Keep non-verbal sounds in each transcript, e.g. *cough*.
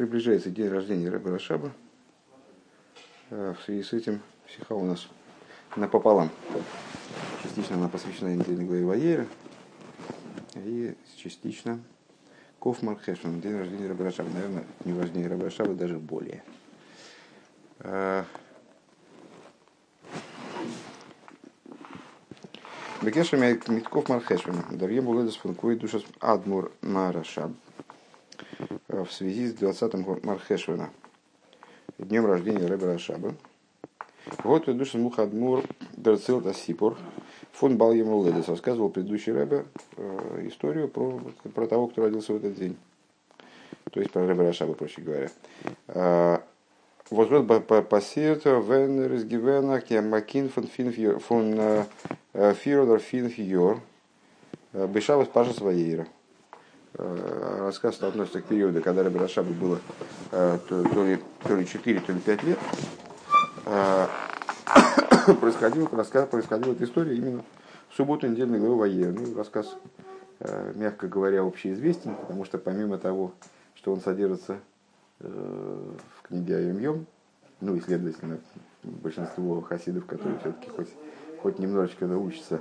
приближается день рождения Рэба Рашаба. В связи с этим психа у нас напополам. Частично она посвящена недельной главе Ваера, и частично Кофмар Хэшман, день рождения Рэба Рашаба. Наверное, день рождения Рэба Рашаба даже более. Бекеша Митков Мархешвин, Дарье Буледес Фанкуи Душас Адмур Марашаб. В связи с 20-м Мархешвина, днем рождения Рэба Рашаба. Вот Душас Мухадмур Дерцил Тасипур. Фон Бал ему Ледес рассказывал предыдущий Рэбе э, историю про, про того, кто родился в этот день. То есть про Рэбе Рашаба, проще говоря. Пассиert, wenn er ist gewähnt, Макин von von Фиродор Финфьор, Бешавас Паша Своейра. Рассказ относится к периоду, когда Раби Рашабу было то ли, то ли 4, то ли 5 лет. *coughs* Происходила, рассказ, происходила эта история именно в субботу недельной главы Ваера. Ну, рассказ, мягко говоря, общеизвестен, потому что помимо того, что он содержится в книге Айом ну и, следовательно, большинство хасидов, которые все-таки хоть хоть немножечко научатся,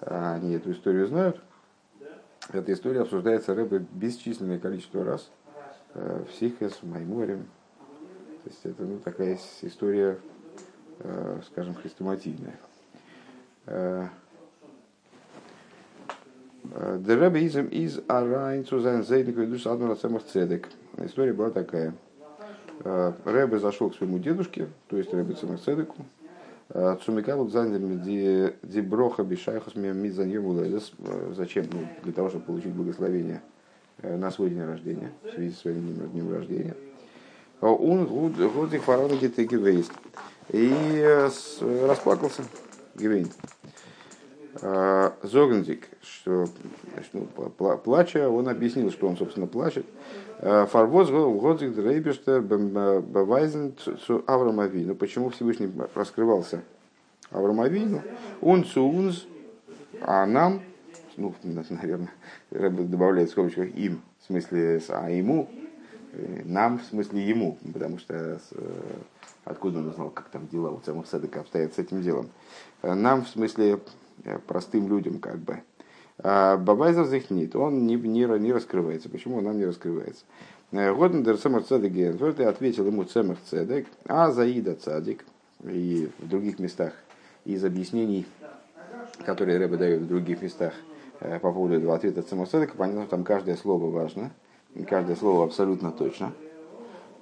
они эту историю знают. Эта история обсуждается Рэбе бесчисленное количество раз э, в Сихес, в Майморе. То есть это ну, такая история, э, скажем, хрестоматийная. Э, Rebbe изм из Арайн sein Зейдник ведуш Адмара Цемах Цедек. История была такая. Рэбе зашел к своему дедушке, то есть Рэбе Цемах Цумикалу Дзандер Диброха Бишайхас Мизаньем Зачем? Ну, для того, чтобы получить благословение на свой день рождения, в связи с своим днем, днем рождения. Он Гудzik Фарана Гевейст. И расплакался Гевейн. Зогнзик, что значит, ну, плача, он объяснил, что он, собственно, плачет. Фарвоз Годзик Дрейбештер Бавайзен цу Аврамавину. Почему Всевышний раскрывался Аврамавину? Он цунз, а нам, ну, *laughs* наверное, добавляет в скобочках им, в смысле, а ему, нам, в смысле ему, потому что откуда он узнал, как там дела у самых садок обстоят с этим делом. Нам, в смысле, Э, простым людям как бы. А Бабайзер захнит, он не, не, не раскрывается. Почему он нам не раскрывается? Э, Годендер Цемах Цедек Генфорд ответил ему Цемах Цедек, а Заида Цадик, и в других местах из объяснений, которые Рэбе дает в других местах э, по поводу этого ответа Цемах Цедека, понятно, что там каждое слово важно, каждое слово абсолютно точно.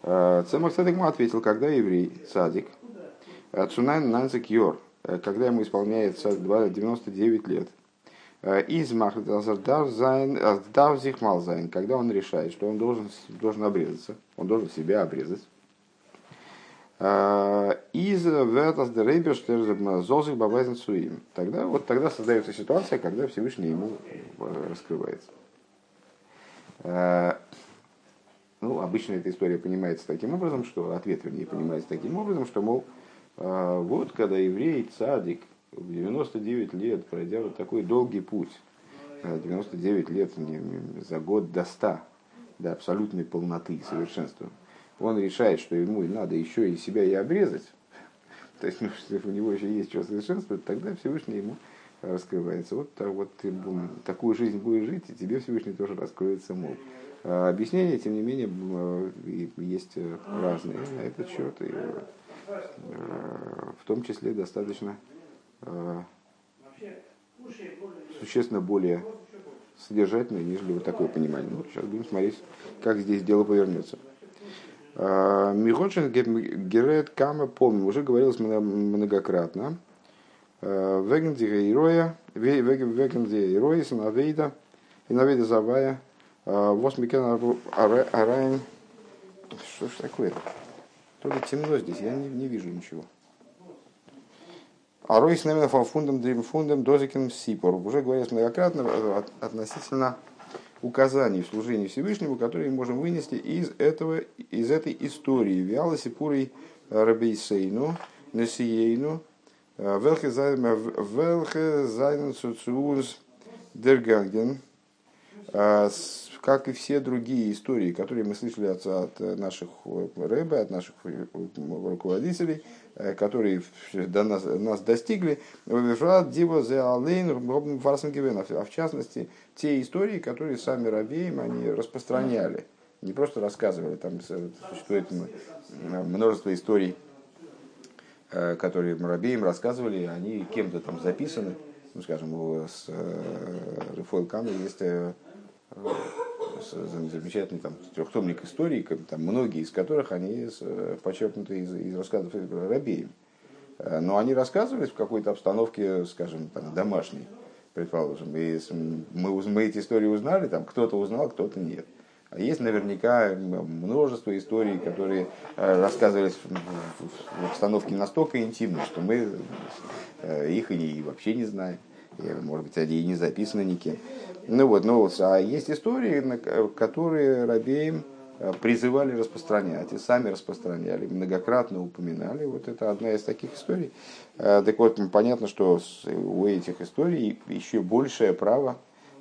Цемах Цедек ему ответил, когда еврей Цадик, Цунайн Нанцик Йор, Э, когда ему исполняется 99 лет. Э, из Махдавзихмалзайн, когда он решает, что он должен, должен обрезаться, он должен себя обрезать. Э, из Ветас Зозих Бабайзен Суим. Тогда, вот тогда создается ситуация, когда Всевышний ему раскрывается. Ну, обычно эта история понимается таким образом, что ответ, вернее, понимается таким образом, что, мол, вот когда еврей, цадик, в 99 лет, пройдя вот такой долгий путь, 99 лет за год до 100, до абсолютной полноты и совершенства, он решает, что ему надо еще и себя и обрезать, *laughs* то есть ну, у него еще есть что совершенствовать, тогда Всевышний ему раскрывается. Вот, так вот ты такую жизнь будешь жить, и тебе Всевышний тоже раскроется, мол. А объяснения, тем не менее, есть разные на этот счет. И в том числе достаточно э, существенно более содержательное, нежели вот такое понимание. Ну, сейчас будем смотреть, как здесь дело повернется. Э, Михочин Герет Кама помню, уже говорилось многократно. Э, Вегенди Гейроя, Вегенди Гейроя, Навейда, и Навейда Завая, Восмикен Арайн. Что ж такое-то? То ли темно здесь, я не, не вижу ничего. А Ройс наверное фундам дрим фундам дозикин сипор. Уже говорилось многократно э, относительно указаний в служении Всевышнему, которые мы можем вынести из, этого, из этой истории. Виала Сипурой Рабейсейну, Несиейну, э, Велхе Зайнен Цуцуз Дерганген, как и все другие истории, которые мы слышали от, от наших рэбе, от наших руководителей, которые до нас, нас достигли, а в частности, те истории, которые сами рабеем, они распространяли, не просто рассказывали, там существует множество историй, которые Рабеем рассказывали, они кем-то там записаны, ну, скажем, у с Рефойл Кана есть замечательный там, трехтомник историй, там, многие из которых они почерпнуты из, из рассказов Рабеем. Э, но они рассказывались в какой-то обстановке, скажем, там, домашней, предположим. И мы, мы эти истории узнали, там кто-то узнал, кто-то нет. А есть наверняка множество историй, которые э, рассказывались в обстановке настолько интимной, что мы э, их и вообще не знаем. Может быть, они и не записаны никем. Ну вот, ну вот, а есть истории, которые Рабеем э, призывали распространять, и сами распространяли, многократно упоминали. Вот это одна из таких историй. Э, так вот, понятно, что у этих историй еще большее право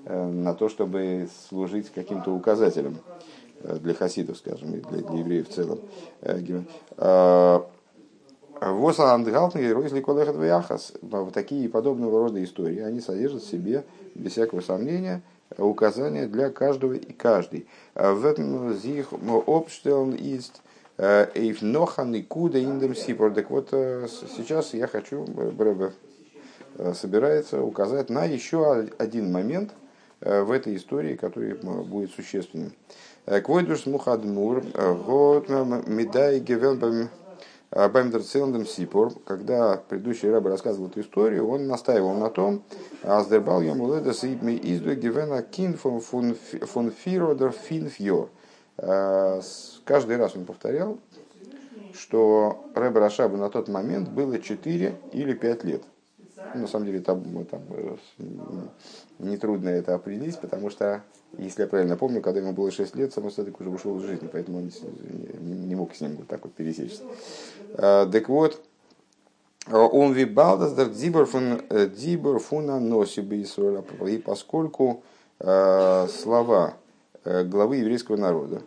э, на то, чтобы служить каким-то указателем для хасидов, скажем, и для, для евреев в целом. Вот такие подобного рода истории, они содержат в себе, без всякого сомнения, указания для каждого и каждой. В этом зих обштелн есть эйф нохан и куда индем сипор. Так вот, сейчас я хочу, Брэбе собирается указать на еще один момент в этой истории, который будет существенным. Квойдуш мухадмур, год медай гевен Баймдер Циландом Сипор, когда предыдущий раб рассказывал эту историю, он настаивал на том, Аздербал Ямуледа Сипми Изду Гивена Кин фон Фиродер Фин Фьор. Каждый раз он повторял, что Рэбе Рашабу на тот момент было 4 или 5 лет. На самом деле там, там э, нетрудно это определить, потому что если я правильно помню, когда ему было 6 лет, сам Садик уже ушел из жизни, поэтому он не, не мог с ним вот так вот пересечься. А, так вот, он вибалдас дар дибор фун э, фуна носиби И поскольку э, слова э, главы еврейского народа,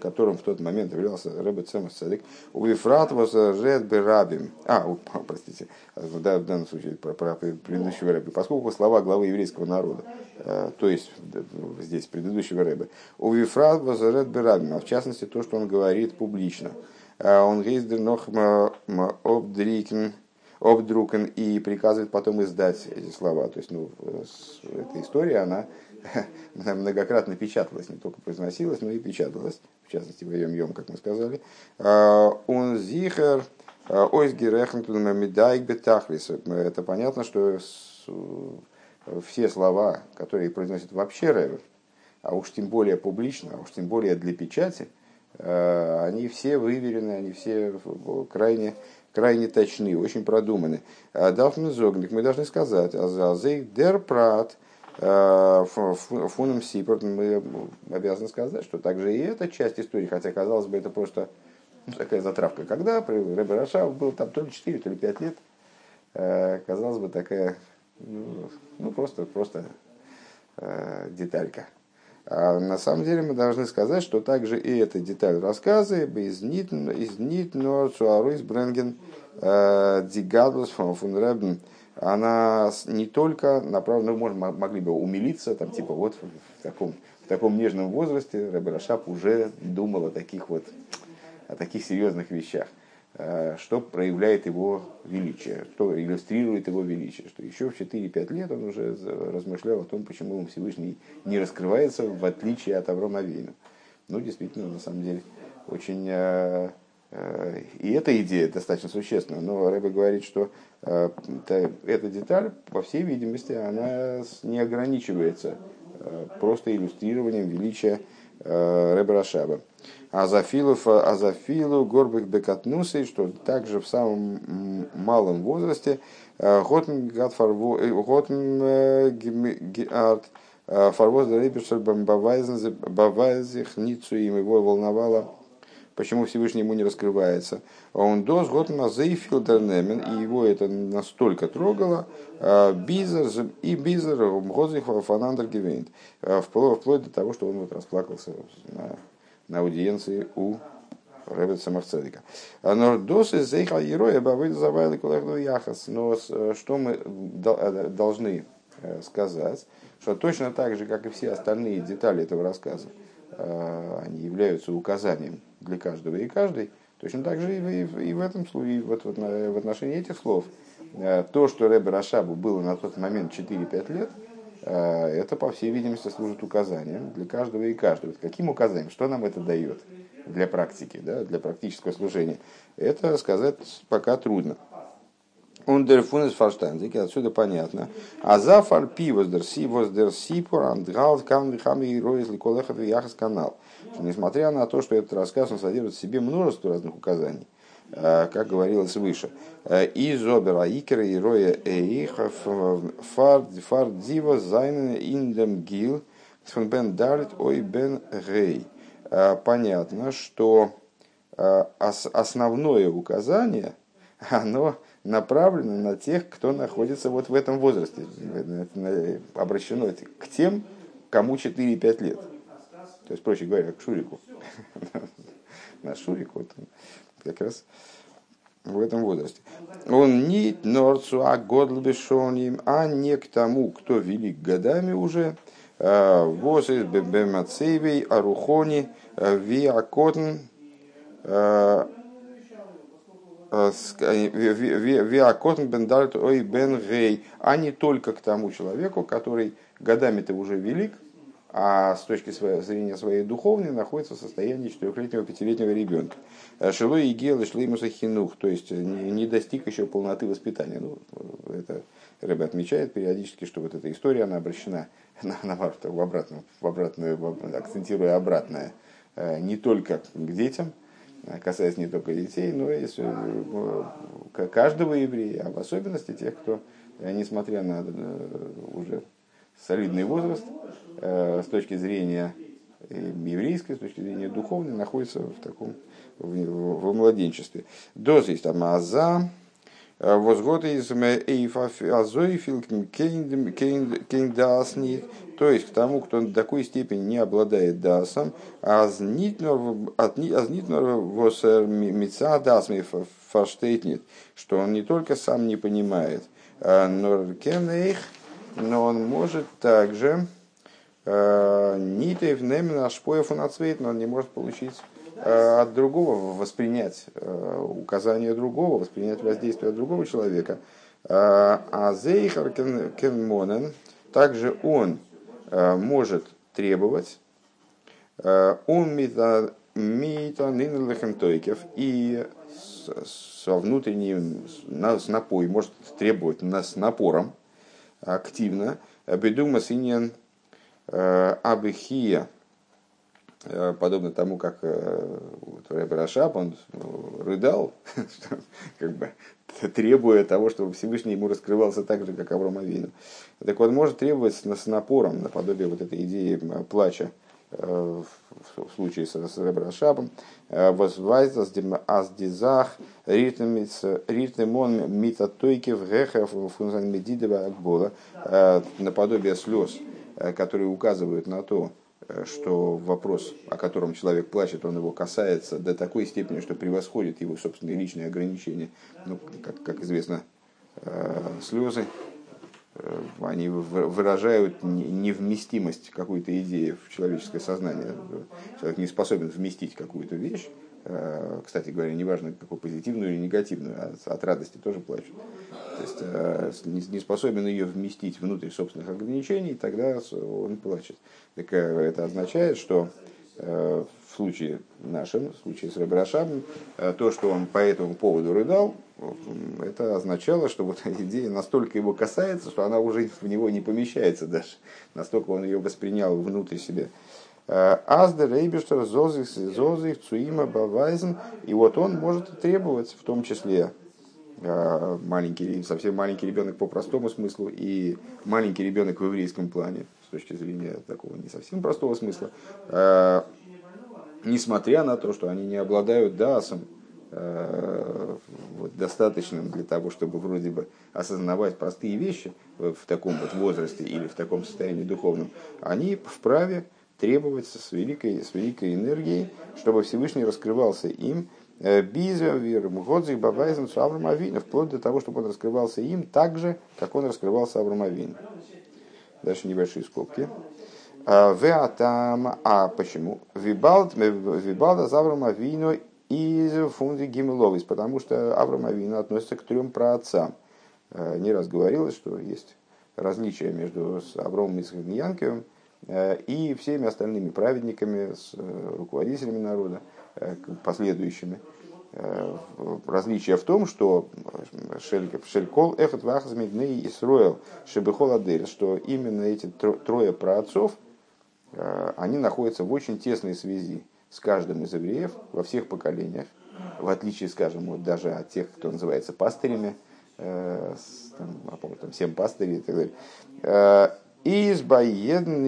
которым в тот момент являлся Рэбе Цемас Цадик, у Вифрат возжет Берабим. А, *laughs* простите, в данном случае про, про предыдущего Рэбе. Поскольку слова главы еврейского народа, э, то есть здесь предыдущего Рэбе, у Вифрат возжет Берабим, а в частности то, что он говорит публично. Э, он гейздер нох обдрикен обдрукен и приказывает потом издать эти слова. То есть, ну, эта история, *laughs* она многократно печаталась, не только произносилась, но и печаталась, в частности, в Йом Йом, как мы сказали. Он а, зихер, а, ойсгерехнтунамидайк бетахлис. Это понятно, что все слова, которые произносят вообще Рэбе, а уж тем более публично, а уж тем более для печати, они все выверены, они все крайне, крайне точны, очень продуманы. Дафмизогник, мы должны сказать, азазей дер прат – Э, фоном Сипорт мы обязаны сказать, что также и эта часть истории, хотя казалось бы это просто ну, такая затравка, когда Рэбе Рашав был там то ли 4, то ли 5 лет, э, казалось бы такая, ну, ну просто, просто э, деталька. А на самом деле мы должны сказать, что также и эта деталь рассказа из нит, из нит, но цуаруис бренген дигадус фон Ребен, она не только направлена, ну, можно, могли бы умилиться, там, типа, вот в таком, в таком нежном возрасте Рашаб уже думал о таких вот, о таких серьезных вещах, э, что проявляет его величие, что иллюстрирует его величие, что еще в 4-5 лет он уже размышлял о том, почему он Всевышний не раскрывается, в отличие от Аврома Авейна. Ну, действительно, на самом деле, очень э, Э, и эта идея достаточно существенна, но Рэбе говорит, что э, эта деталь, по всей видимости, она не ограничивается э, просто иллюстрированием величия Рэбе Рашаба. Азафилов, Азафилу, Горбек Бекатнусы, что также в самом малом возрасте Готм Геарт Фарвоз Рейбершер Бавайзих Ницу им его волновало почему Всевышний ему не раскрывается. А он дос год на зейфилдернемен, и его это настолько трогало, а, бизер и бизер гозих фанандер гевейнт, вплоть до того, что он вот расплакался на, на аудиенции у Ребет Самарцедика. Но досы зейхал героя бавы завайли кулахну яхас. Но что мы должны сказать, что точно так же, как и все остальные детали этого рассказа, Э, они являются указанием для каждого и каждой, точно так же и в, и в этом случае, вот, вот в отношении этих слов. Э, то, что Рэбе Рашабу было на тот момент 4-5 лет, э, это, по всей видимости, служит указанием для каждого и каждого. Каким указанием? Что нам это дает для практики, да, для практического служения? Это сказать пока трудно. Ундерфунес фарштандик, отсюда понятно. А за фарпи воздерси воздерси порандгал камвихами и роис ликолехат яхас канал. Несмотря на то, что этот рассказ он содержит в себе множество разных указаний, э, как говорилось выше. Э, и зобера икера и роя эйха фар фар дива зайнен индем гил фон бен дарит ой бен гей. Э, понятно, что основное указание, оно направлено на тех, кто находится вот в этом возрасте, обращено к тем, кому 4-5 лет. То есть, проще говоря, к Шурику. *laughs* На Шурику вот как раз в этом возрасте. Он не норцу, а годлбешоним, а не к тому, кто велик годами уже, а, возраст бемацевей, арухони, а, виакотн, а, Э, э, Виакотн бен ой бен гей, а не только к тому человеку, который годами-то уже велик, а с точки зрения своей духовной находится в состоянии четырехлетнего, пятилетнего ребенка. Э, Шилой и гел, шлеймуса хинух, то есть не достиг еще полноты воспитания. Ну, это Рэбе отмечает периодически, что вот эта история, она обращена *laughs* на, на, в, обратную, в обратную, акцентируя обратное, не только к детям, касаясь не только детей, но и э, каждого еврея, а в особенности тех, кто, э, несмотря на э, уже солидный возраст, с точки зрения еврейской, с точки зрения духовной, находится в таком в, в, младенчестве. Доз есть там аза, возгод из кейндасни, то есть к тому, кто до такой степени не обладает дасом, а знитнор восер мица дасми фаштейтнит, что он не только сам не понимает, но кенейх, но он может также нитев немен ашпоев он но он не может получить от другого, воспринять э, указания другого, воспринять воздействие другого человека. Э, а Зейхар Кенмонен, также он может требовать, он и со внутренним с напой может требовать нас напором активно. Бедума синен абихия Э, подобно тому, как э, Рэб Рашаб, он ну, рыдал, *laughs* как бы требуя того, чтобы Всевышний ему раскрывался так же, как Авраам Авину. Так вот, может требовать с напором, наподобие вот этой идеи плача, э, в случае с, с Рэб Рашабом, возвайзас аздизах ритмон митатойкев гехев фунзан медидова акбола, наподобие слез, которые указывают на то, Э, что вопрос, о котором человек плачет, он его касается до такой степени, что превосходит его собственные личные ограничения. Ну, как, как известно, э, слезы, э, они выражают невместимость какой-то идеи в человеческое сознание. Человек не способен вместить какую-то вещь, Э, кстати говоря, неважно, какую позитивную или негативную, а от радости тоже плачут. То есть э, не способен ее вместить внутрь собственных ограничений, тогда он плачет. Так э, это означает, что в случае нашем, в случае с Рабрашабом, то, что он по этому поводу рыдал, это означало, что вот идея настолько его касается, что она уже в него не помещается даже. Настолько он ее воспринял внутрь себя. Аздер Рейбештер Зозих Зозих Цуима Бавайзен. И вот он может требовать, в том числе э, маленький, совсем маленький ребенок по простому смыслу и маленький ребенок в еврейском плане, с точки зрения такого не совсем простого смысла, э, несмотря на то, что они не обладают дасом, э, вот, достаточным для того, чтобы вроде бы осознавать простые вещи в таком вот возрасте или в таком состоянии духовном, они вправе требовать с великой, с великой энергией, чтобы Всевышний раскрывался им, э, Бизер, Годзик, Бабайзен, Авраам Авин, вплоть до того, чтобы он раскрывался им так же, как он раскрывался Авраам. Дальше небольшие скобки. А, Веатам, а почему? Вибалда за Авраам Авину из фунди Гимеловис, потому что Авраам относится к трем праотцам. Э, не раз говорилось, что есть различия между Исхаком и Янковым и всеми остальными праведниками, с э, руководителями народа, последующими. Различие в том, что Шелькол Эхот Вахазмидней Исруэл Шебехол что именно эти трое праотцов, они находятся в очень тесной связи с каждым из евреев во всех поколениях, в отличие, скажем, вот даже от тех, кто называется пастырями, э, там, а помню, там семь пастырей и так далее. Э, из Баедн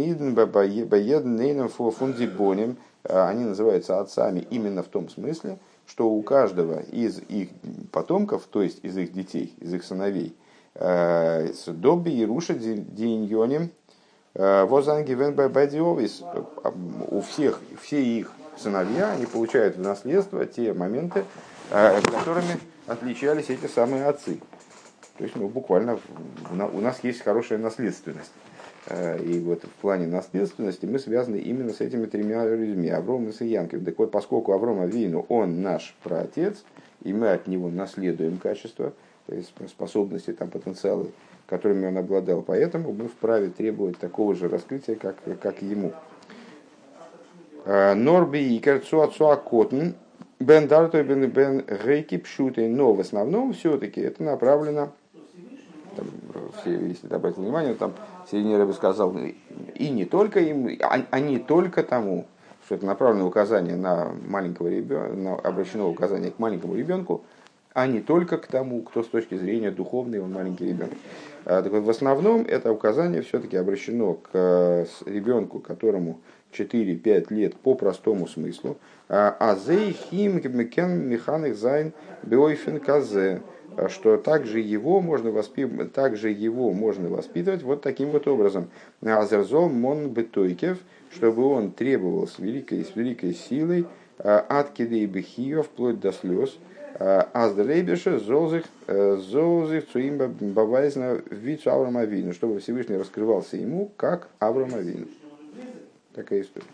Фундибоним, э, они называются отцами именно в том смысле, что у каждого из их потомков, то есть из их детей, из их сыновей, с Доби и Руша Диньоним, Возангивен Бадиовис, у всех, все их сыновья, они получают в наследство те моменты, э, которыми отличались эти самые отцы. То есть, ну, буквально у нас есть хорошая наследственность. Э, и вот в плане наследственности мы связаны именно с этими тремя людьми, Авромом и Янком. Так вот, поскольку Аврома Вину, он наш праотец, и мы от него наследуем качества, то есть способности, там, потенциалы, которыми он обладал, поэтому мы вправе требовать такого же раскрытия, как, как ему. Э, Норби и Керцуацуа Котн, Бен Дартой Бен Бен Гейки Пшуты, но в основном все-таки это направлено, все, если обратить внимание, там я бы сказал, и не только им, а, а не только тому, что это направленное указание на маленького ребенка, на обращено указание к маленькому ребенку, а не только к тому, кто с точки зрения духовной он маленький ребенок. А, так вот, в основном это указание все-таки обращено к э, ребенку, которому 4-5 лет по простому смыслу. אז אויך אים קען מען מחנך זיין באופן כזה что также его можно воспитывать, также его можно воспитывать вот таким вот образом. אז ער זאל מאנען בתוקף, чтобы он требовал с великой, с великой силой от кидей бехио вплоть до слез. Аздрейбеша золзих золзих цуим бавайзна вид Авраама чтобы Всевышний раскрывался ему как Авраама Такая история.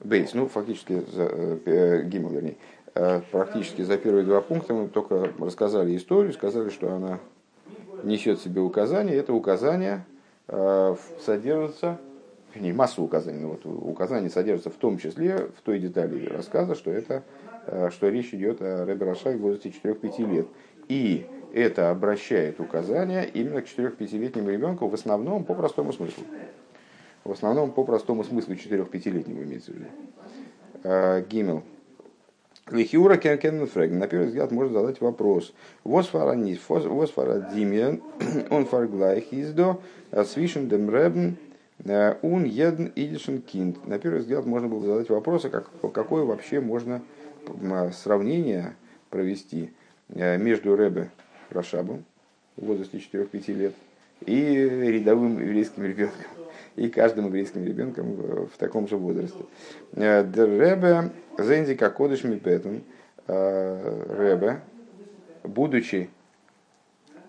Бейс, ну, фактически, за, э, Гимл, вернее, э, практически за первые два пункта мы только рассказали историю, сказали, что она несет в себе указания. Это указание э, содержится, не масса указаний, но вот указания содержатся в том числе в той детали рассказа, что это э, что речь идет о Рэбе в возрасте 4-5 лет. И это обращает указания именно к 4-5-летнему ребенку в основном по простому смыслу в основном по простому смыслу 4-5-летнему имеется в виду. А, Лихиура Кенкенфрег. На первый взгляд можно задать вопрос. Восфара нис, восфара димен, *clears throat* он фарглайх издо, свишен дем ребн, ун едн идишен кинд. На первый взгляд можно было задать вопрос, а как, какое вообще можно сравнение провести э, между Ребе Рашабом в возрасте 4-5 лет и рядовым еврейским ребенком и каждым еврейским ребенком в, таком же возрасте. Э, Ребе Зенди Кодыш Мипетун э, Ребе, будучи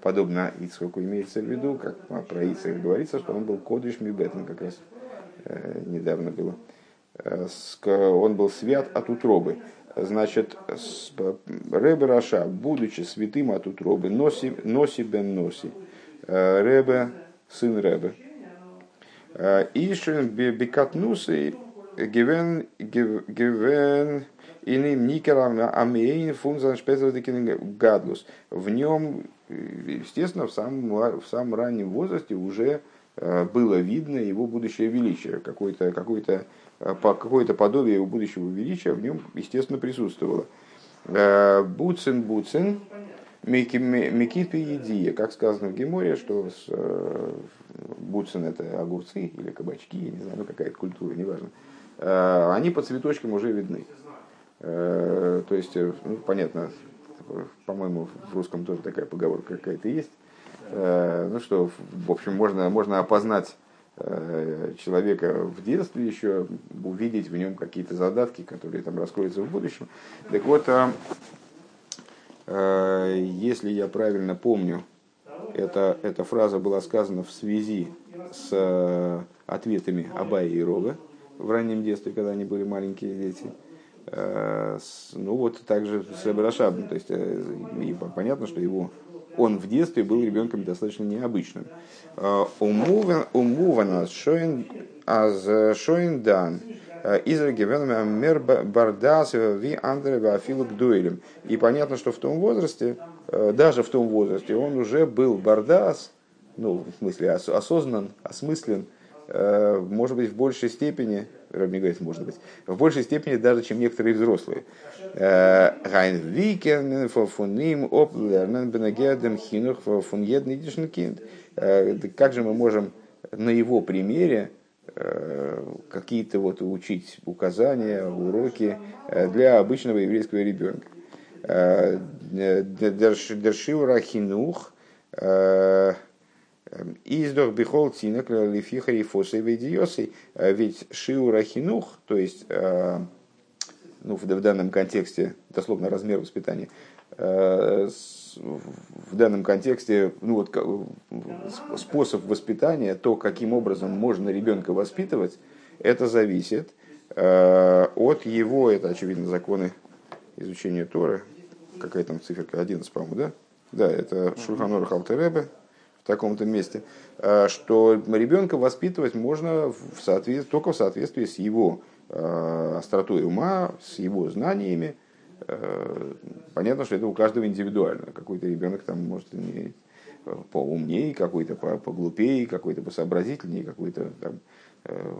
подобно Ицхаку имеется в виду, как про Ицхака говорится, что он был Кодыш Мибетон, как раз э, недавно было. Он был свят от утробы. Значит, Ребе Раша, будучи святым от утробы, носи, носи бен носи, Ребе, сын Ребе, Ишен бекатнусы гивен гивен иным никерам амейн фунзан шпецвадекин гадлус. В нем, естественно, в самом, в самом раннем возрасте уже э, было видно его будущее величие, какое-то какое -то, какое подобие его будущего величия в нем, естественно, присутствовало. Э, буцин, буцин, Микит едия, как сказано в Геморе, что э, буцин это огурцы или кабачки, я не знаю, ну какая-то культура, неважно. они по цветочкам уже видны. То есть, ну, понятно, по-моему, в русском тоже такая поговорка какая-то есть. Ну что, в общем, можно, можно опознать человека в детстве еще, увидеть в нем какие-то задатки, которые там раскроются в будущем. Так вот, если я правильно помню, эта, эта фраза была сказана в связи с э, ответами Абая и Рога в раннем детстве, когда они были маленькие дети. Э, ну вот также с Рашабом. То есть э, и понятно, что его он в детстве был ребенком достаточно необычным. Умуван шоин аз шоин дан мер бардас ви андре афилу дуэлем. И понятно, что в том возрасте, даже в том возрасте, он уже был бардас, ну, в смысле, осознан, осмыслен, э, может быть, в большей степени, Раби говорит, может быть, в большей степени даже, чем некоторые взрослые. Э, ווי קען מען פון אים אפלערנען בנוגע דעם חינוך פון קינד. Э, как же мы можем на его примере какие-то вот учить указания, уроки для обычного еврейского ребенка. Дершиура хинух, Издох бихол тинок лифиха и фосы ведиосы. Ведь шиура хинух, то есть э, ну, в данном контексте, дословно размер воспитания, э, в данном контексте ну, вот, способ воспитания, то, каким образом можно ребенка воспитывать, это зависит э, от его, это очевидно законы изучения Торы, какая там циферка 11, по-моему, да? Да, это Шульханор Халтеребе, таком-то месте, э, что ребенка воспитывать можно в соответ... только в соответствии с его э, остротой ума, с его знаниями. Э, понятно, что это у каждого индивидуально. Какой-то ребенок там может не поумнее, какой-то поглупее, какой-то посообразительнее, какой-то там,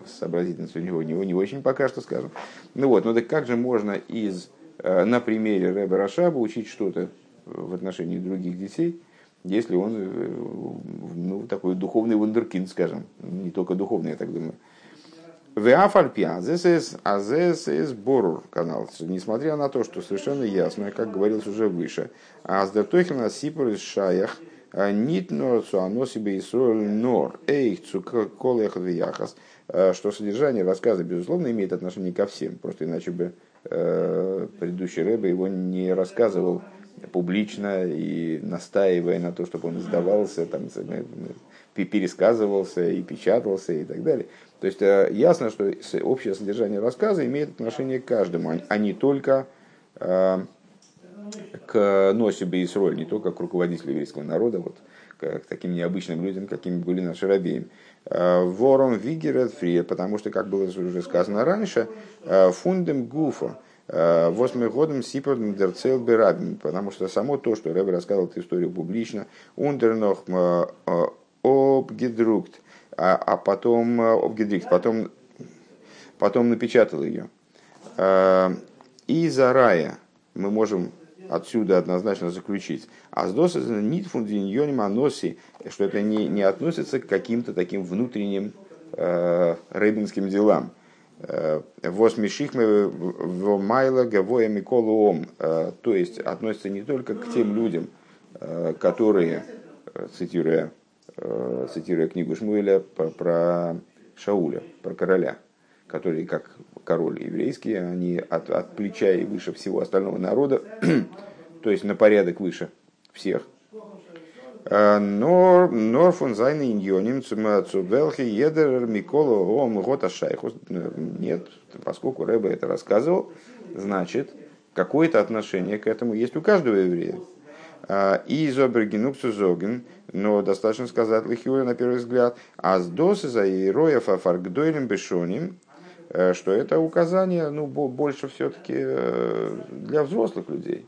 сообразительность у него, него не очень пока что, скажем. Ну вот, но так как же можно из, на примере Рэба Рашаба учить что-то в отношении других детей, если он э, ну, такой духовный вундеркинд, скажем, не только духовный, я так думаю. Веафальпиазесс борур канал. Несмотря на то, что совершенно ясно, как говорилось уже выше, аздертохина сипор из шаях, а нит цуано себе и нор эйх цуколех вияхас, э, что содержание рассказа, безусловно, имеет отношение ко всем, просто иначе бы э, предыдущий рэбе его не рассказывал публично и настаивая на то, чтобы он издавался, там, пересказывался и печатался и так далее. То есть э, ясно, что общее содержание рассказа имеет отношение к каждому, а, а не только э, к Носибе и Сроль, не только к руководителю еврейского народа, вот, к таким необычным людям, какими были наши рабеи. Э, вором Вигерет Фри, потому что, как было уже сказано раньше, фундем Гуфа, восьмым годом Сипордом Дерцел Берабим, потому что само то, что Рэбе рассказывал эту историю публично, Ундернох обгедрукт, а, а потом обгедрикт, потом, потом напечатал ее. И за рая мы можем отсюда однозначно заключить. А с доса нит фундиньоним аноси, что это не, не относится к каким-то таким внутренним э, рыбинским делам. Э, Восмишихме в майла гавоя миколуом. Э, то есть относится не только к тем людям, э, которые, цитируя, цитируя книгу Шмуэля про Шауля, про короля, который как король еврейский, они от, от плеча и выше всего остального народа, *clears throat* то есть на порядок выше всех – Нор фон зайны иньоним цубелхи едер микола ом гота шайхус. Нет, поскольку Рэбе это рассказывал, значит, какое-то отношение к этому есть у каждого еврея. И зобергенупсу зоген, но достаточно сказать лихиура на первый взгляд, а с досы за иероев афаргдойлем бешоним, что это указание ну, больше все-таки э, для взрослых людей.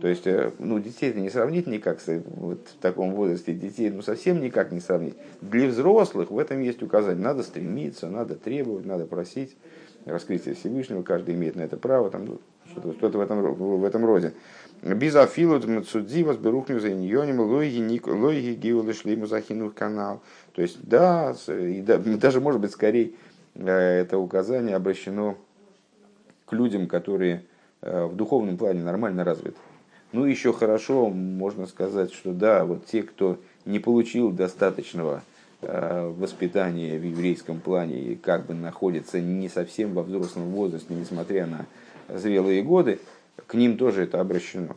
То есть, э, ну, детей не сравнить никак, вот в таком возрасте детей, ну, совсем никак не сравнить. Для взрослых в этом есть указание. Надо стремиться, надо требовать, надо просить раскрытие Всевышнего, каждый имеет на это право, там, ну, что-то, что-то в, этом, в этом роде. Бизафилут мцудзи возберухню за иньоним логи гиулы шлейму захину канал. То есть, да, и да, *laughs* даже, может быть, скорее это указание обращено к людям, которые в духовном плане нормально развиты. Ну, еще хорошо можно сказать, что да, вот те, кто не получил достаточного воспитания в еврейском плане и как бы находится не совсем во взрослом возрасте, несмотря на зрелые годы, к ним тоже это обращено.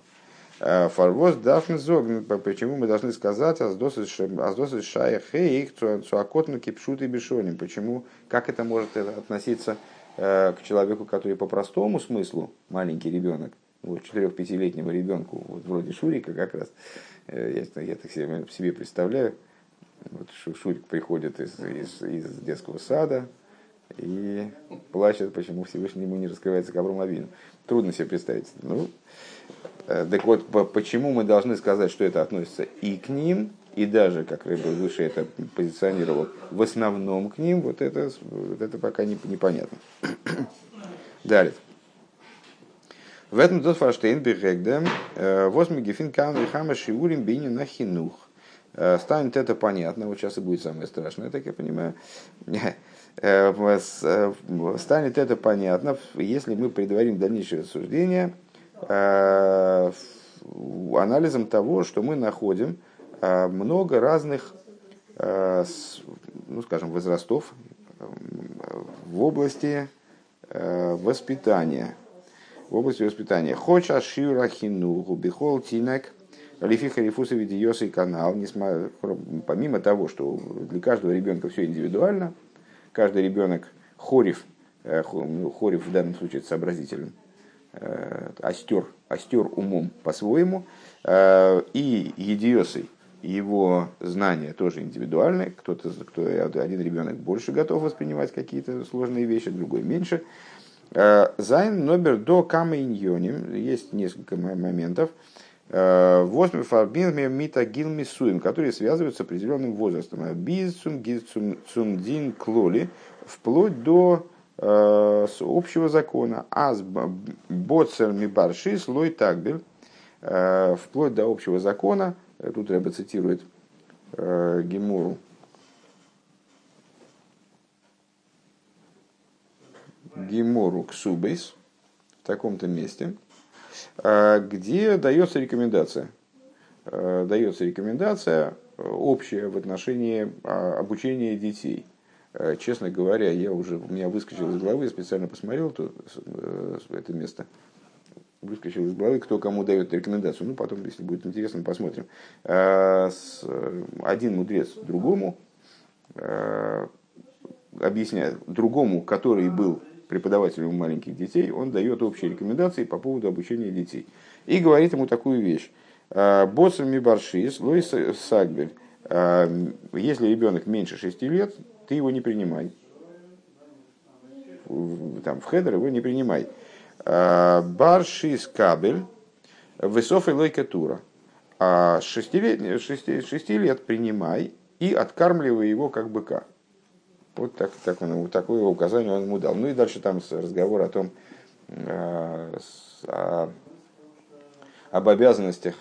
Фарвоз дафн зог, почему мы должны сказать аздосит шая хейх цуакотну кипшут и бешоним. Почему, как это может относиться э, к человеку, который по простому смыслу, маленький ребенок, вот, 4-5-летнему ребенку, вот вроде Шурика как раз, э, я, я так себе, себе представляю, вот Шурик приходит из, из, из детского сада, и плачет, почему Всевышний ему не раскрывается к Аврааму Трудно себе представить. Ну, Э, так вот, почему мы должны сказать, что это относится и к ним, и даже, как Рэбе выше это позиционировал, в основном к ним, вот это, вот это пока не, непонятно. Далее. В этом тот фаштейн бирегдем э, восьми гефин кан вихама шиурим бини на хинух. Э, станет это понятно, вот сейчас и будет самое страшное, так я понимаю. *laughs* Станет это понятно, если мы предварим дальнейшее рассуждение – Э, анализом того, что мы находим э, много разных, э, ну, скажем, возрастов в области воспитания. В области воспитания. Хоча шира хинуху бихол тинек лифиха рифуса видиоса и канал. Помимо того, что для каждого ребенка все индивидуально, каждый ребенок хорив, ну, хорив в данном случае сообразителен, Э, остер, остер умом по-своему, э, и едиосой его знания тоже индивидуальны. Кто-то, кто, один ребенок больше готов воспринимать какие-то сложные вещи, другой меньше. Э, Зайн номер до кама Есть несколько моментов. Восьмой фарбин мита гилмисуем, которые связываются с определенным возрастом. Бизцум гилцум клоли, вплоть до Э, с общего закона, аз боцер мибарши слой такбель, э, вплоть до общего закона, э, тут Рэба цитирует Гемору, Гемору Ксубейс в таком-то месте, где дается рекомендация. Дается рекомендация общая в отношении а, обучения детей. Э, честно говоря, я уже, у меня выскочил из головы, специально посмотрел то, э, это место, выскочил из головы, кто кому дает рекомендацию. Ну, потом, если будет интересно, посмотрим. Э, один мудрец другому объясняет, другому, который был преподавателем маленьких детей, он дает общие рекомендации по поводу обучения детей. И говорит ему такую вещь. Боцем Мибаршис, Лойс Сагбель, если ребенок меньше 6 лет, ты его не принимай. Там, в хедер его не принимай. А, Баршис кабель, высофый лойка тура. А шести лет, шести, шести лет принимай и откармливай его как быка. Вот, так, так он, вот такое указание он ему дал. Ну и дальше там разговор о том, э, о, об обязанностях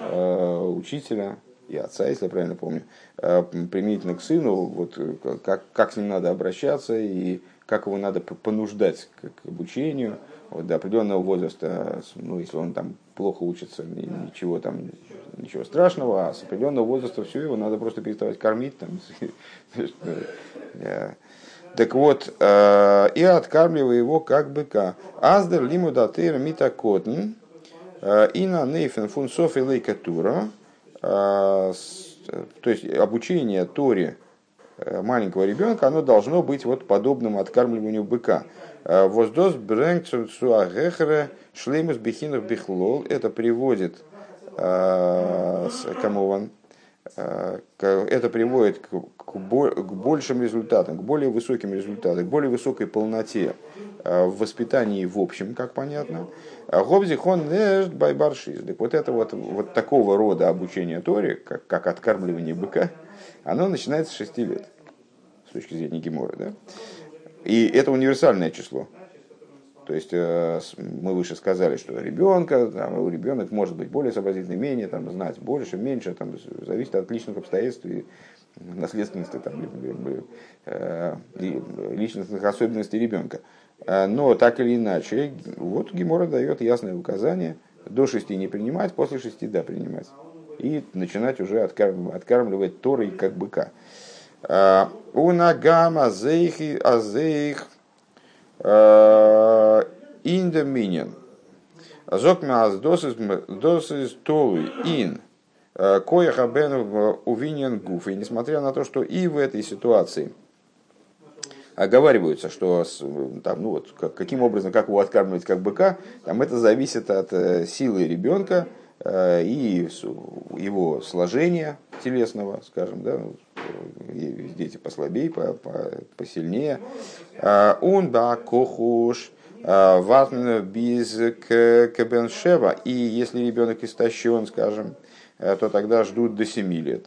э, учителя, и отца, если я правильно помню, э, применительно к сыну, вот, как, как с ним надо обращаться и как его надо понуждать к, обучению вот, до определенного возраста, ну, если он там плохо учится, ничего там, ничего страшного, а с определенного возраста все, его надо просто переставать кормить. Там. *laughs* Так вот, э, и откармливая его как быка. Аздер лиму датейр митакотн, и на нейфен фун софи лейкатура, а, то есть обучение Торе э, маленького ребенка, оно должно быть вот подобным откармливанию быка. Воздос брэнк суагехре шлеймус бихинов бихлол. Это приводит он это приводит к, большим результатам, к более высоким результатам, к более высокой полноте в воспитании в общем, как понятно, Гобзи хон байбаршиз. Так вот это вот, вот такого рода обучение Торе, как, как откармливание быка, оно начинается с 6 лет, с точки зрения Гемора. Да? И это универсальное число. То есть э, мы выше сказали, что ребенка, там, ребенок может быть более сообразительный, менее, там, знать больше, меньше, там, зависит от личных обстоятельств и наследственности, там, личностных особенностей ребенка. Но так или иначе, вот Гемора дает ясное указание, до шести не принимать, после шести да принимать. И начинать уже откармливать, откармливать Торой как быка. Унагам азейх азейх индоминин. Зокмас досис толуй ин кояха бен увинен гуф. И несмотря на то, что и в этой ситуации оговариваются, что там, ну вот, каким образом, как его откармливать как быка, там это зависит от э, силы ребенка э, и его сложения телесного, скажем, да, ну, дети послабее, по, по, посильнее. Он ба кохуш ватн без кабеншева. И если ребенок истощен, скажем, э, то тогда ждут до 7 лет.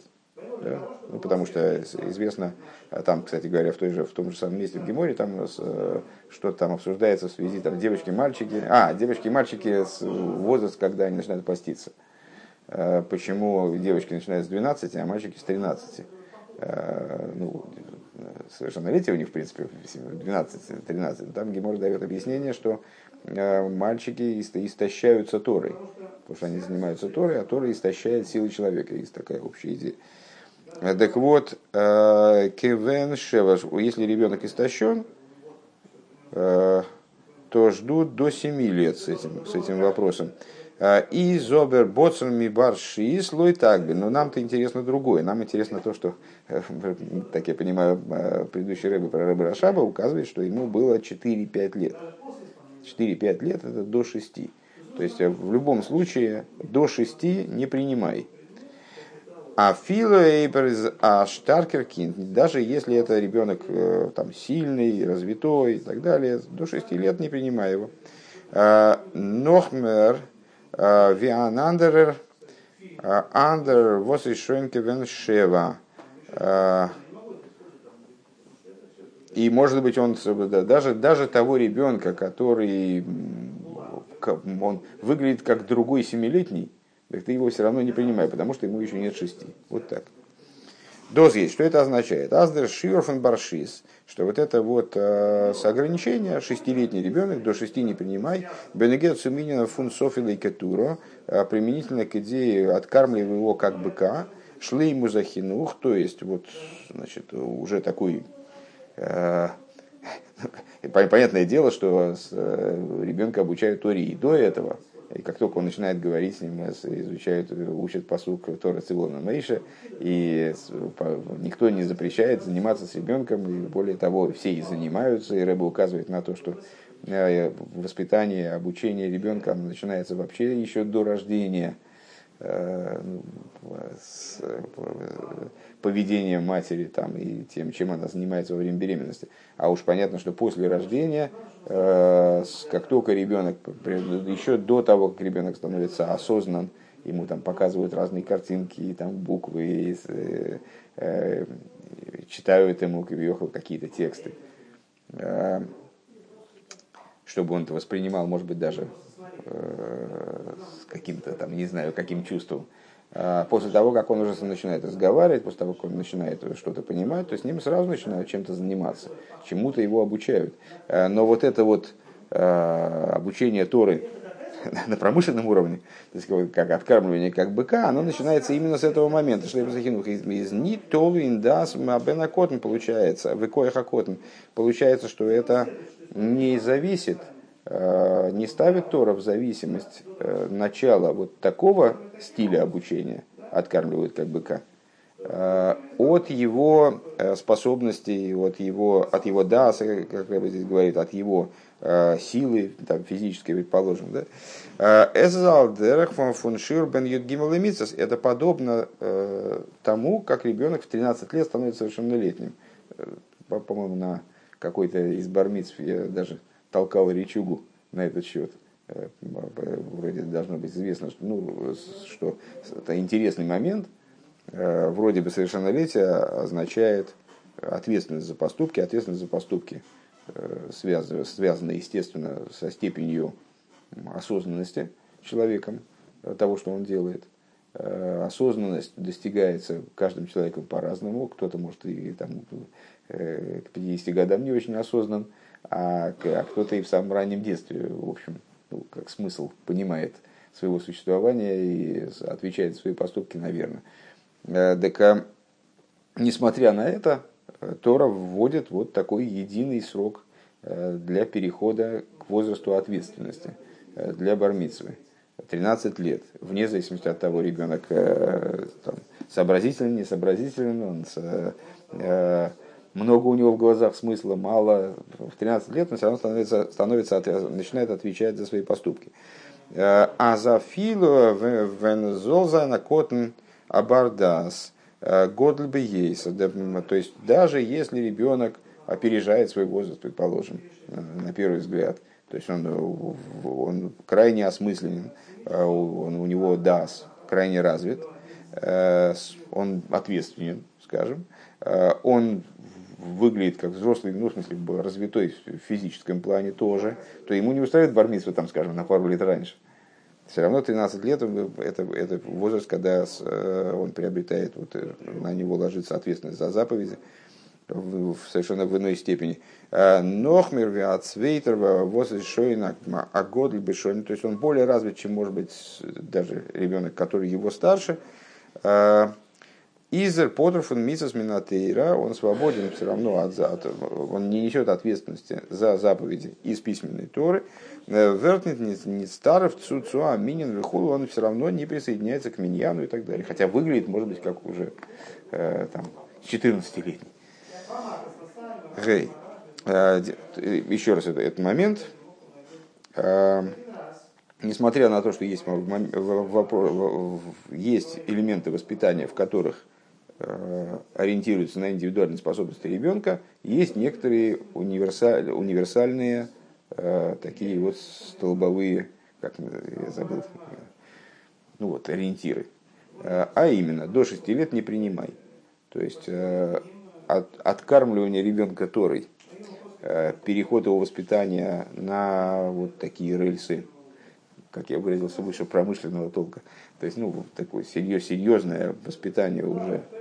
Да? Ну, потому что известно, там, кстати говоря, в, той же, в том же самом месте в Геморе, там э, что там обсуждается в связи там девочки, мальчики, а, девочки и мальчики с возраст, когда они начинают поститься. Э, почему девочки начинают с 12, а мальчики с 13? Ну, совершеннолетие у них, в принципе, 12-13. Там Гемор дает объяснение, что мальчики истощаются Торой, потому что они занимаются Торой, а Тора истощает силы человека. Есть такая общая идея. Так вот, э, Кевен Шеваш, если ребенок истощен, э, то ждут до 7 лет с этим, с этим вопросом. Э, и Зобер Боцен Мибар Шиис Лой Тагби. Но нам-то интересно другое. Нам интересно то, что, *laughs* так я понимаю, предыдущий рэбе про рэбе Рашаба указывает, что ему было 4-5 лет. 4-5 лет это до 6. То есть в любом случае до 6 не принимай. А филоэйперз, а штаркеркинд, даже если это ребенок э, там, сильный, развитой и так далее, до 6 лет не принимай его. А, Нохмер, а, Вианандерер, Андер, Восишенке Веншева. И может быть он даже, даже того ребенка, который он выглядит как другой семилетний, так ты его все равно не принимай, потому что ему еще нет шести. Вот так. Доз есть. Что это означает? Аздер шиорфен баршис. Что вот это вот э, с ограничения, шестилетний ребенок, до шести не принимай. Бенегет суминина фун и кетуро. Э, применительно к идее откармливай его как быка. Шлей ему захинух. То есть вот, значит, уже такой э, *laughs* понятное дело, что э, ребенка обучают Торе и до этого, и как только он начинает говорить с ним, изучают, учат посук Тора Цивона Мейша, и никто не запрещает заниматься с ребенком, и более того, все и занимаются, и Рэба указывает на то, что э, воспитание, обучение ребенка начинается вообще еще до рождения, э, ну, с поведением матери там, и тем, чем она занимается во время беременности. А уж понятно, что после рождения, э, как только ребенок, еще до того, как ребенок становится осознан, ему там показывают разные картинки, там буквы, э, э, читают ему какие-то тексты, э, чтобы он это воспринимал, может быть, даже э, с каким-то там, не знаю, каким чувством. После того, как он уже начинает разговаривать, после того, как он начинает что-то понимать, то с ним сразу начинают чем-то заниматься, чему-то его обучают. А, но вот это вот а, обучение Торы *laughs* на промышленном уровне, то есть как откармливание как быка, оно начинается именно с этого момента. Что из ни толу индас мабена котн получается, векоеха котн. Получается, что это не зависит не ставит Тора в зависимость э, начала вот такого стиля обучения, откармливают как быка, э, от его способностей, от его, от его даса, как Рэба здесь говорит, от его силы там, физической, предположим. Да? Это подобно тому, как ребенок в 13 лет становится совершеннолетним. По-моему, на какой-то из бармиц я даже толкал речугу на этот счет. Э, вроде должно быть известно, что, ну, что это интересный момент. Э, вроде бы совершеннолетие означает ответственность за поступки. Ответственность за поступки э, связана, связана естественно, со степенью осознанности человеком того, что он делает. осознанность достигается каждым человеком по-разному. Кто-то может и там, к 50 годам не очень осознан, а, а кто-то и в самом раннем детстве, в общем, ну, как смысл понимает своего существования и отвечает за свои поступки, наверное. Так, а, несмотря на это, Тора вводит вот такой единый срок для перехода к возрасту ответственности для бармитсвы. 13 лет, вне зависимости от того, ребенок там, не сообразителен, он много у него в глазах смысла, мало. В 13 лет он все равно становится, становится, начинает отвечать за свои поступки. А за филу вензолза на котн абардас годль бы ейса. То есть даже если ребенок опережает свой возраст, предположим, на первый взгляд, то есть он, он крайне осмысленен, он, у него дас крайне развит, он ответственен, скажем, он выглядит как взрослый, ну, в смысле, развитой в физическом плане тоже, то ему не устраивает бармитсва, там, скажем, на пару лет раньше. Все равно 13 лет это, это возраст, когда э, он приобретает, вот, э, на него ложится ответственность за заповеди в, совершенно в иной степени. А, Нохмер виацвейтер возрешойна агодль бешойн, то есть он более развит, чем может быть даже ребенок, который его старше. А, Изер Потрофон Мисас Минатейра, он свободен все равно от, от он не несет ответственности за заповеди из письменной Торы. Э, Вертнет не старов цуцуа минин вихул, он все равно не присоединяется к миньяну и так далее. Хотя выглядит, может быть, как уже э, там, 14-летний. Гей. Э, еще раз это, этот момент. Несмотря на то, что есть, есть элементы воспитания, в которых Э, ориентируются на индивидуальные способности ребенка, есть некоторые универсаль, универсальные э, такие вот столбовые, как я забыл, ну вот, ориентиры. Э, а именно, до 6 лет не принимай. То есть, от, откармливание ребенка Торой, переход его воспитания на вот такие рельсы, как я выразился выше, промышленного толка. То есть, ну, такое серьезное воспитание уже Э,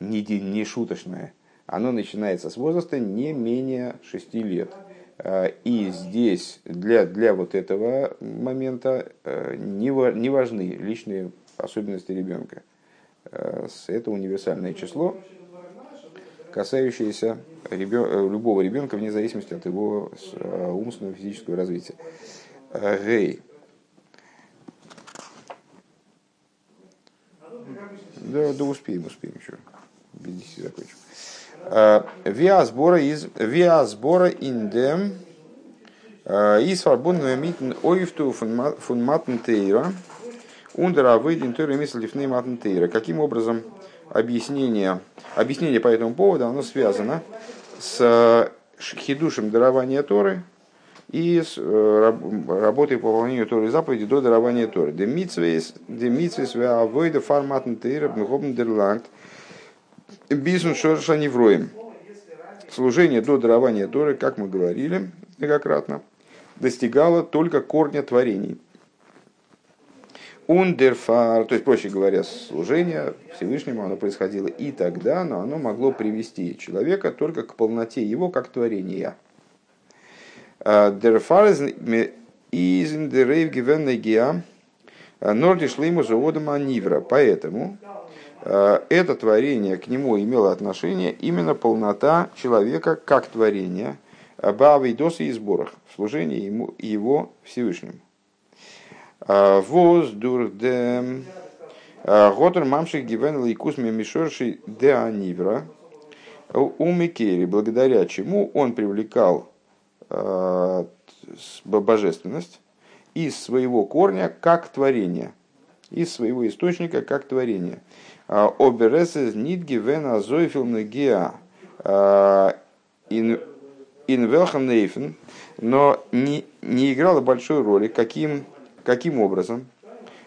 не, не шуточное, оно начинается с возраста не менее 6 лет. Э, и здесь для, для вот этого момента э, не, не важны личные особенности ребенка. Это универсальное число, касающееся ребен, любого ребенка вне зависимости от его умственного физического развития. Гей. Да, да успеем, успеем еще. Без 10 закончим. А, виа сбора из виа сбора индем а, из фарбунного митн ойфту фун матнтейра ундера выйден тойра мисл лифней матнтейра. Каким образом объяснение, объяснение по этому поводу оно связано с э, хидушем дарования Торы, и с э, работой по выполнению Торы заповеди до дарования Торы. Де митсвейс, де митсвейс, веавойда форматн тейра, бнхобн дерланг, бисун шорша невроем. Служение до дарования Торы, как мы говорили многократно, достигало только корня творений. Ундерфар, то есть, проще говоря, служение Всевышнему, оно происходило и тогда, но оно могло привести человека только к полноте его как творения – Der Fall ist in der Нордиш Лейму Заводома Нивра. Поэтому это творение к нему имело отношение именно полнота человека как творения, Бавы Досы и сборах, служение ему, его Всевышнему. Воз дурдем Готер мамших гивен лейкус мишорши де анивра у Микери, благодаря чему он привлекал Э, божественность из своего корня как творение, из своего источника как творение. А, Обересес нитги вена зойфилна геа э, ин велхамнейфен, но не, не играла большой роли, каким, каким образом.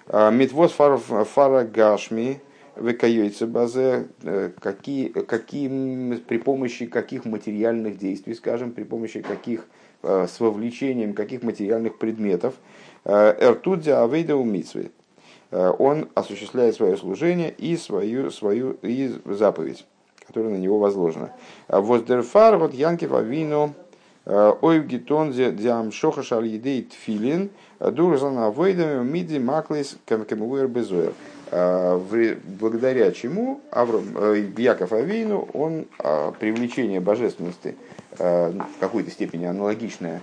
А, Митвоз фара гашми векайойца базе, э, какие, какие, при помощи каких материальных действий, скажем, при помощи каких с вовлечением каких материальных предметов. Эртудзя авейда умитсвей. Он осуществляет свое служение и свою, свою и заповедь, которая на него возложена. Воздерфар вот Янкив Авину Ойв гитон диам шоха шаль едей тфилин, дурзан авойдами миди маклис кемуэр безоер. Благодаря чему Авром, Яков Авейну, он привлечение божественности в какой-то степени аналогичное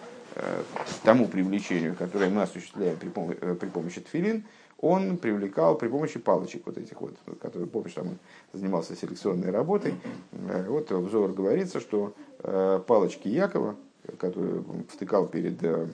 тому привлечению, которое мы осуществляем при помощи, при помощи тфилин, он привлекал при помощи палочек вот этих вот, которые, помнишь, там он занимался селекционной работой. Вот в Зор говорится, что палочки Якова, который втыкал перед э,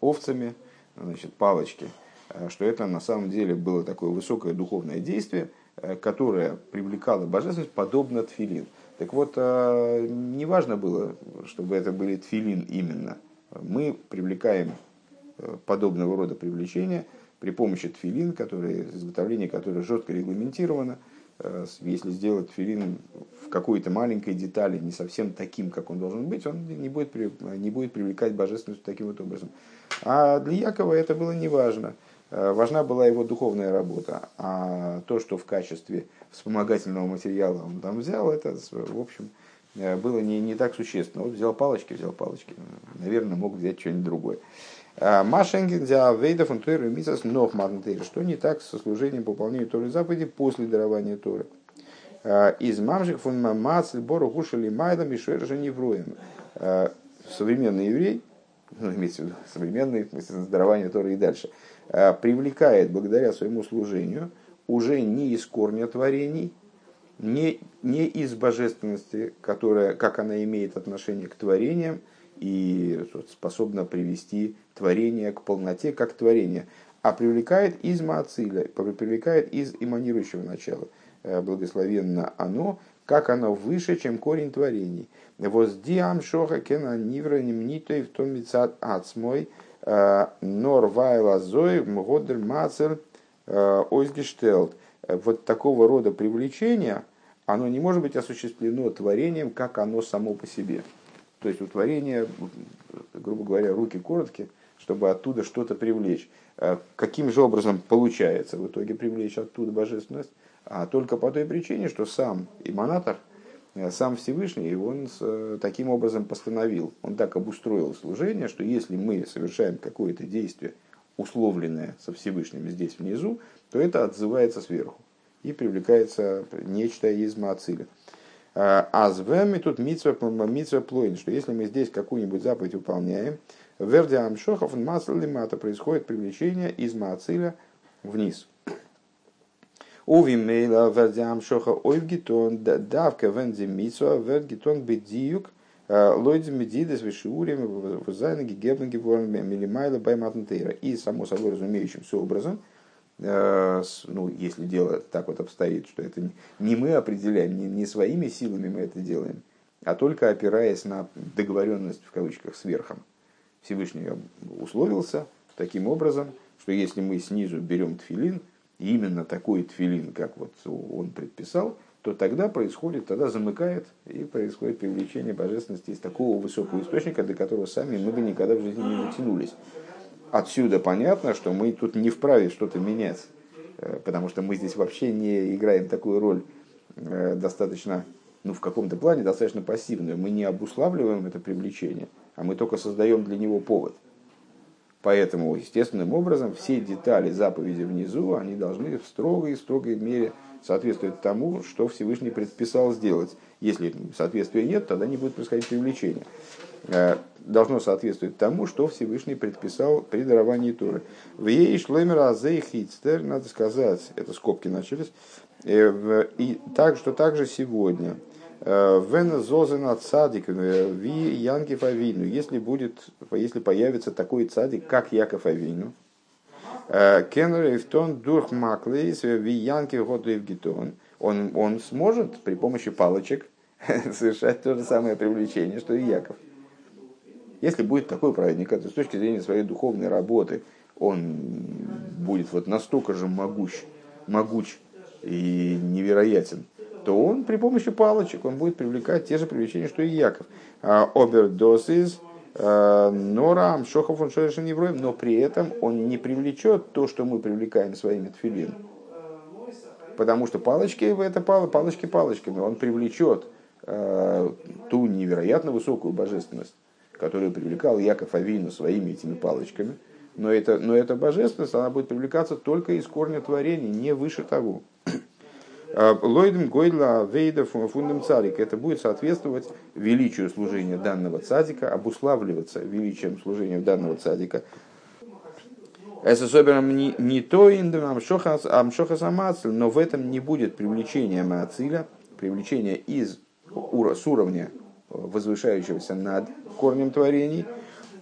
овцами, значит, палочки, э, что это на самом деле было такое высокое духовное действие, э, которое привлекало божественность, подобно тфилин. Так вот, не важно было, чтобы это были тфилин именно. Мы привлекаем подобного рода привлечения при помощи тфилин, которые, изготовление которое жестко регламентировано – Э, если сделать филин в какой-то маленькой детали не совсем таким, как он должен быть, он не будет, не будет привлекать божественность таким вот образом. А для Якова это было не важно. Э, важна была его духовная работа. А то, что в качестве вспомогательного материала он там взял, это, в общем, э, было не, не так существенно. Вот взял палочки, взял палочки. Наверное, мог взять что-нибудь другое. Машенген за вейдов он Торы мисас нох Что не так со служением по выполнению Торы заповеди после дарования Торы? Из мамжих фон мамацль бору гушали майдам и шуэра невруем. Современный еврей, ну, имеется в виду *laughs* современный, с дарования Торы и дальше, привлекает благодаря своему служению уже не из корня творений, не, не из божественности, которая, как она имеет отношение к творениям, и способна привести творение к полноте как творение, а привлекает из Маациля, привлекает из эманирующего начала. Э, благословенно оно, как оно выше, чем корень творений. Воздиам шоха кена нивра немнитой в том ацмой, э, нор вайла зой мгодер мацер э, ойзгештелт. Вот такого рода привлечение, оно не может быть осуществлено творением, как оно само по себе. То есть у творения, грубо говоря, руки короткие, чтобы оттуда что-то привлечь. Э, каким же образом получается в итоге привлечь оттуда божественность? А только по той причине, что сам иманатор, э, сам Всевышний, он э, таким образом постановил, он так обустроил служение, что если мы совершаем какое-то действие, условленное со Всевышним здесь внизу, то это отзывается сверху и привлекается нечто из Маациля. А с вами тут митсва плоин, что если мы здесь какую-нибудь заповедь выполняем, верди амшохов мата происходит привлечение из маациля вниз. Увимейла верди амшоха ойвгитон давка венди митсва вергитон бедиюк лойдзи медидес вишиурим вазайна гигебна геворн милимайла байматнтейра. И само собой разумеющимся образом – Э, ну, если дело так вот обстоит, что это не мы определяем, не, не своими силами мы это делаем, а только опираясь на договоренность, в кавычках, с верхом. Всевышний условился таким образом, что если мы снизу берем тфилин, именно такой тфилин, как вот он предписал, то тогда происходит, тогда замыкает и происходит привлечение божественности из такого высокого источника, до которого сами мы бы никогда в жизни не дотянулись отсюда понятно, что мы тут не вправе что-то менять, э, потому что мы здесь вообще не играем такую роль э, достаточно, ну, в каком-то плане достаточно пассивную. Мы не обуславливаем это привлечение, а мы только создаем для него повод. Поэтому, естественным образом, все детали заповеди внизу, они должны в строгой, строгой мере соответствовать тому, что Всевышний предписал сделать. Если соответствия нет, тогда не будет происходить привлечение. Э, должно соответствовать тому, что Всевышний предписал при даровании Торы. В ей шлемер азей хитстер, надо сказать, это скобки начались, э, и так, что также сегодня, э, Вен зозена цадик ви Янкив Авину, если будет, если появится такой цадик, как Яков Авину, Кеннер Эфтон Дурх Маклейс ви Янкив Готуев он, он сможет при помощи палочек *laughs* совершать то же самое привлечение, что и Яков. Если будет такой праведник, то с точки зрения своей духовной работы он будет вот настолько же могущ, могуч и невероятен, то он при помощи палочек он будет привлекать те же привлечения, что и Яков. Обердосис Нора Амшохов он невроем, но при этом он не привлечет то, что мы привлекаем своими тфилин. Потому что палочки это палочки палочками. Он привлечет э, ту невероятно высокую божественность, которую привлекал Яков Авину своими этими палочками. Но, это, но эта божественность, она будет привлекаться только из корня творения, не выше того. Лойдем Гойдла Вейда Фундам Царик. Это будет соответствовать величию служения данного цадика, обуславливаться величием служения данного цадика. Это собером не то амшохас амациль, но в этом не будет привлечения маациля, привлечения из с уровня возвышающегося над корнем творений,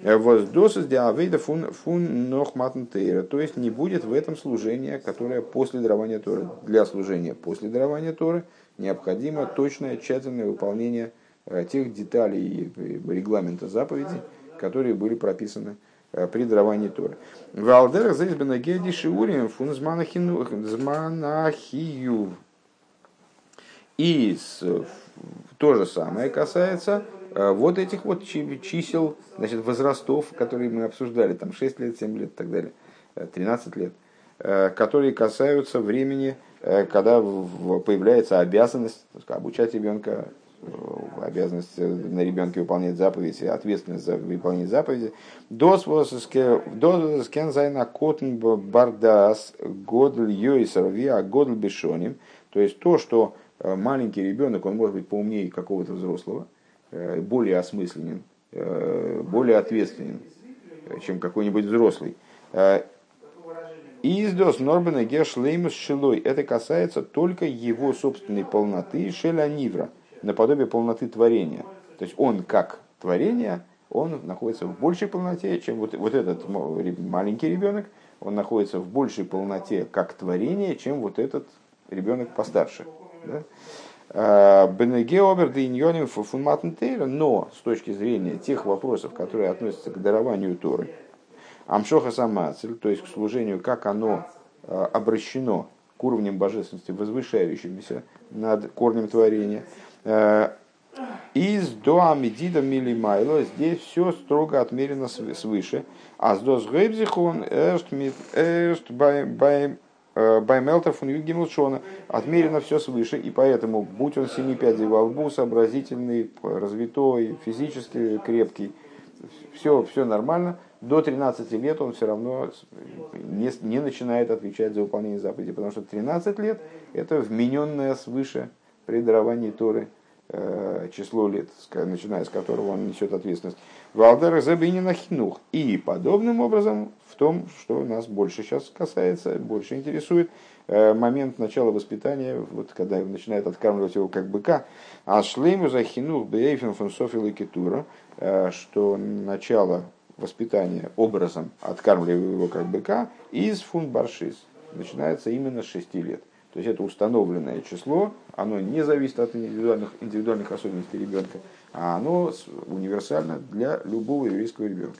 Воздосис диавейда фун, фун нохматнтейра. То есть не будет в этом служения, которое после дарования Торы. Для служения после дарования Торы необходимо точное, тщательное выполнение э, тех деталей регламента заповедей, которые были прописаны э, при даровании Торы. В Алдерах здесь бенагеди шиурим фун зманахию. И то же самое касается Э, вот этих вот чисел, значит, возрастов, которые мы обсуждали, там 6 лет, 7 лет и так далее, 13 э, лет, э, которые касаются времени, когда появляется обязанность обучать ребенка, обязанность на ребенке выполнять заповеди, ответственность за выполнение заповеди. דאס איז א קטן בר דעת גדול יותר ווי א גדול בשנים. То есть то, что маленький ребенок, он может быть поумнее какого-то взрослого, Э, более осмысленен, э, более ответственен, чем какой-нибудь взрослый. Э, Издос Норбена Гершлеймус Шилой. Это касается только его собственной полноты Шеля Нивра, наподобие полноты творения. То есть он как творение, он находится в большей полноте, чем вот, вот этот маленький ребенок, он находится в большей полноте как творение, чем вот этот ребенок постарше. Да? Но с точки зрения тех вопросов, которые относятся к дарованию Торы, Амшоха Самацель, то есть к служению, как оно э, обращено к уровням божественности, возвышающимся над корнем творения, э, из до Амидида Милимайло здесь все строго отмерено свыше. А с дос Гейбзихон эрст бай Баймелтер фун Гимлшона отмерено все свыше, и поэтому, будь он семи пядей во лбу, сообразительный, развитой, физически крепкий, все, все нормально, до 13 лет он все равно не, не начинает отвечать за выполнение заповедей, потому что 13 лет это вмененное свыше при даровании Торы. э, число лет, начиная с которого он несет ответственность. Валдер Забинина Хинух. И подобным образом в том, что нас больше сейчас касается, больше интересует, э, момент начала воспитания, вот когда начинает откармливать его как быка, а шлейму за хинух бейфен фон китура, э, что начало воспитания образом откармливая его как быка из фун баршис начинается именно с 6 лет. То есть это установленное число, оно не зависит от индивидуальных, индивидуальных особенностей ребенка, а оно универсально для любого еврейского ребенка.